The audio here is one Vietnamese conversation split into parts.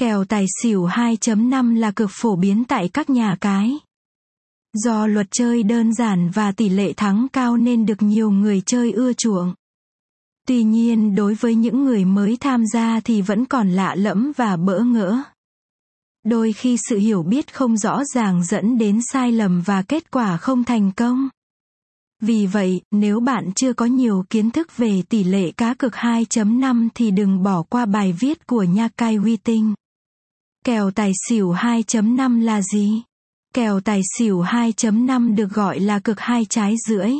Kèo tài xỉu 2.5 là cực phổ biến tại các nhà cái. Do luật chơi đơn giản và tỷ lệ thắng cao nên được nhiều người chơi ưa chuộng. Tuy nhiên đối với những người mới tham gia thì vẫn còn lạ lẫm và bỡ ngỡ. Đôi khi sự hiểu biết không rõ ràng dẫn đến sai lầm và kết quả không thành công. Vì vậy, nếu bạn chưa có nhiều kiến thức về tỷ lệ cá cực 2.5 thì đừng bỏ qua bài viết của Nha Cai Huy Tinh. Kèo tài xỉu 2.5 là gì? Kèo tài xỉu 2.5 được gọi là cực hai trái rưỡi.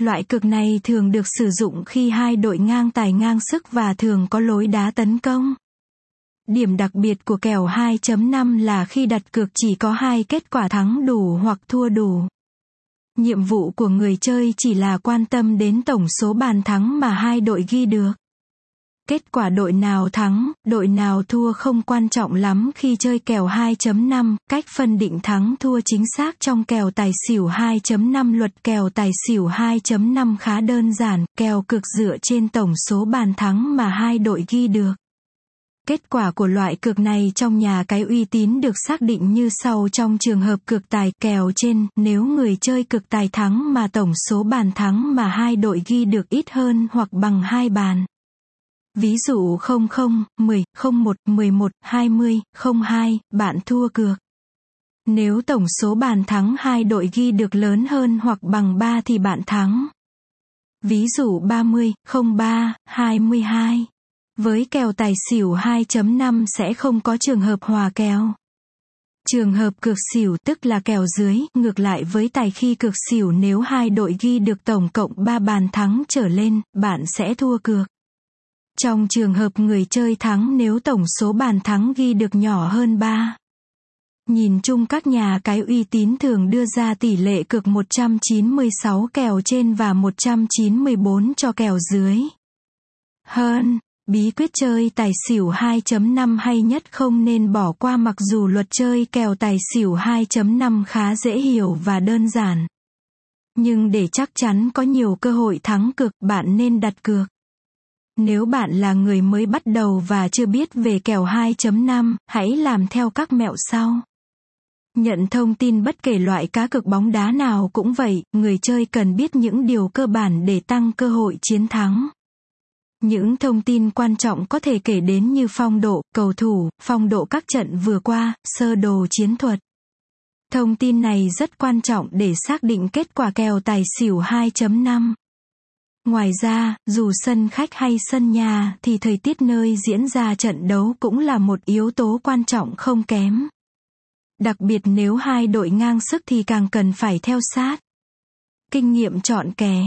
Loại cực này thường được sử dụng khi hai đội ngang tài ngang sức và thường có lối đá tấn công. Điểm đặc biệt của kèo 2.5 là khi đặt cược chỉ có hai kết quả thắng đủ hoặc thua đủ. Nhiệm vụ của người chơi chỉ là quan tâm đến tổng số bàn thắng mà hai đội ghi được. Kết quả đội nào thắng, đội nào thua không quan trọng lắm khi chơi kèo 2.5, cách phân định thắng thua chính xác trong kèo tài xỉu 2.5 luật kèo tài xỉu 2.5 khá đơn giản, kèo cực dựa trên tổng số bàn thắng mà hai đội ghi được. Kết quả của loại cược này trong nhà cái uy tín được xác định như sau trong trường hợp cược tài kèo trên, nếu người chơi cược tài thắng mà tổng số bàn thắng mà hai đội ghi được ít hơn hoặc bằng hai bàn. Ví dụ 00, 10, 01, 11, 20, 02, bạn thua cược. Nếu tổng số bàn thắng hai đội ghi được lớn hơn hoặc bằng 3 thì bạn thắng. Ví dụ 30, 03, 22. Với kèo tài xỉu 2.5 sẽ không có trường hợp hòa kèo. Trường hợp cược xỉu tức là kèo dưới, ngược lại với tài khi cược xỉu nếu hai đội ghi được tổng cộng 3 bàn thắng trở lên, bạn sẽ thua cược. Trong trường hợp người chơi thắng nếu tổng số bàn thắng ghi được nhỏ hơn 3. Nhìn chung các nhà cái uy tín thường đưa ra tỷ lệ cực 196 kèo trên và 194 cho kèo dưới. Hơn, bí quyết chơi tài xỉu 2.5 hay nhất không nên bỏ qua mặc dù luật chơi kèo tài xỉu 2.5 khá dễ hiểu và đơn giản. Nhưng để chắc chắn có nhiều cơ hội thắng cực bạn nên đặt cược. Nếu bạn là người mới bắt đầu và chưa biết về kèo 2.5, hãy làm theo các mẹo sau. Nhận thông tin bất kể loại cá cược bóng đá nào cũng vậy, người chơi cần biết những điều cơ bản để tăng cơ hội chiến thắng. Những thông tin quan trọng có thể kể đến như phong độ, cầu thủ, phong độ các trận vừa qua, sơ đồ chiến thuật. Thông tin này rất quan trọng để xác định kết quả kèo tài xỉu 2.5. Ngoài ra, dù sân khách hay sân nhà thì thời tiết nơi diễn ra trận đấu cũng là một yếu tố quan trọng không kém. Đặc biệt nếu hai đội ngang sức thì càng cần phải theo sát. Kinh nghiệm chọn kè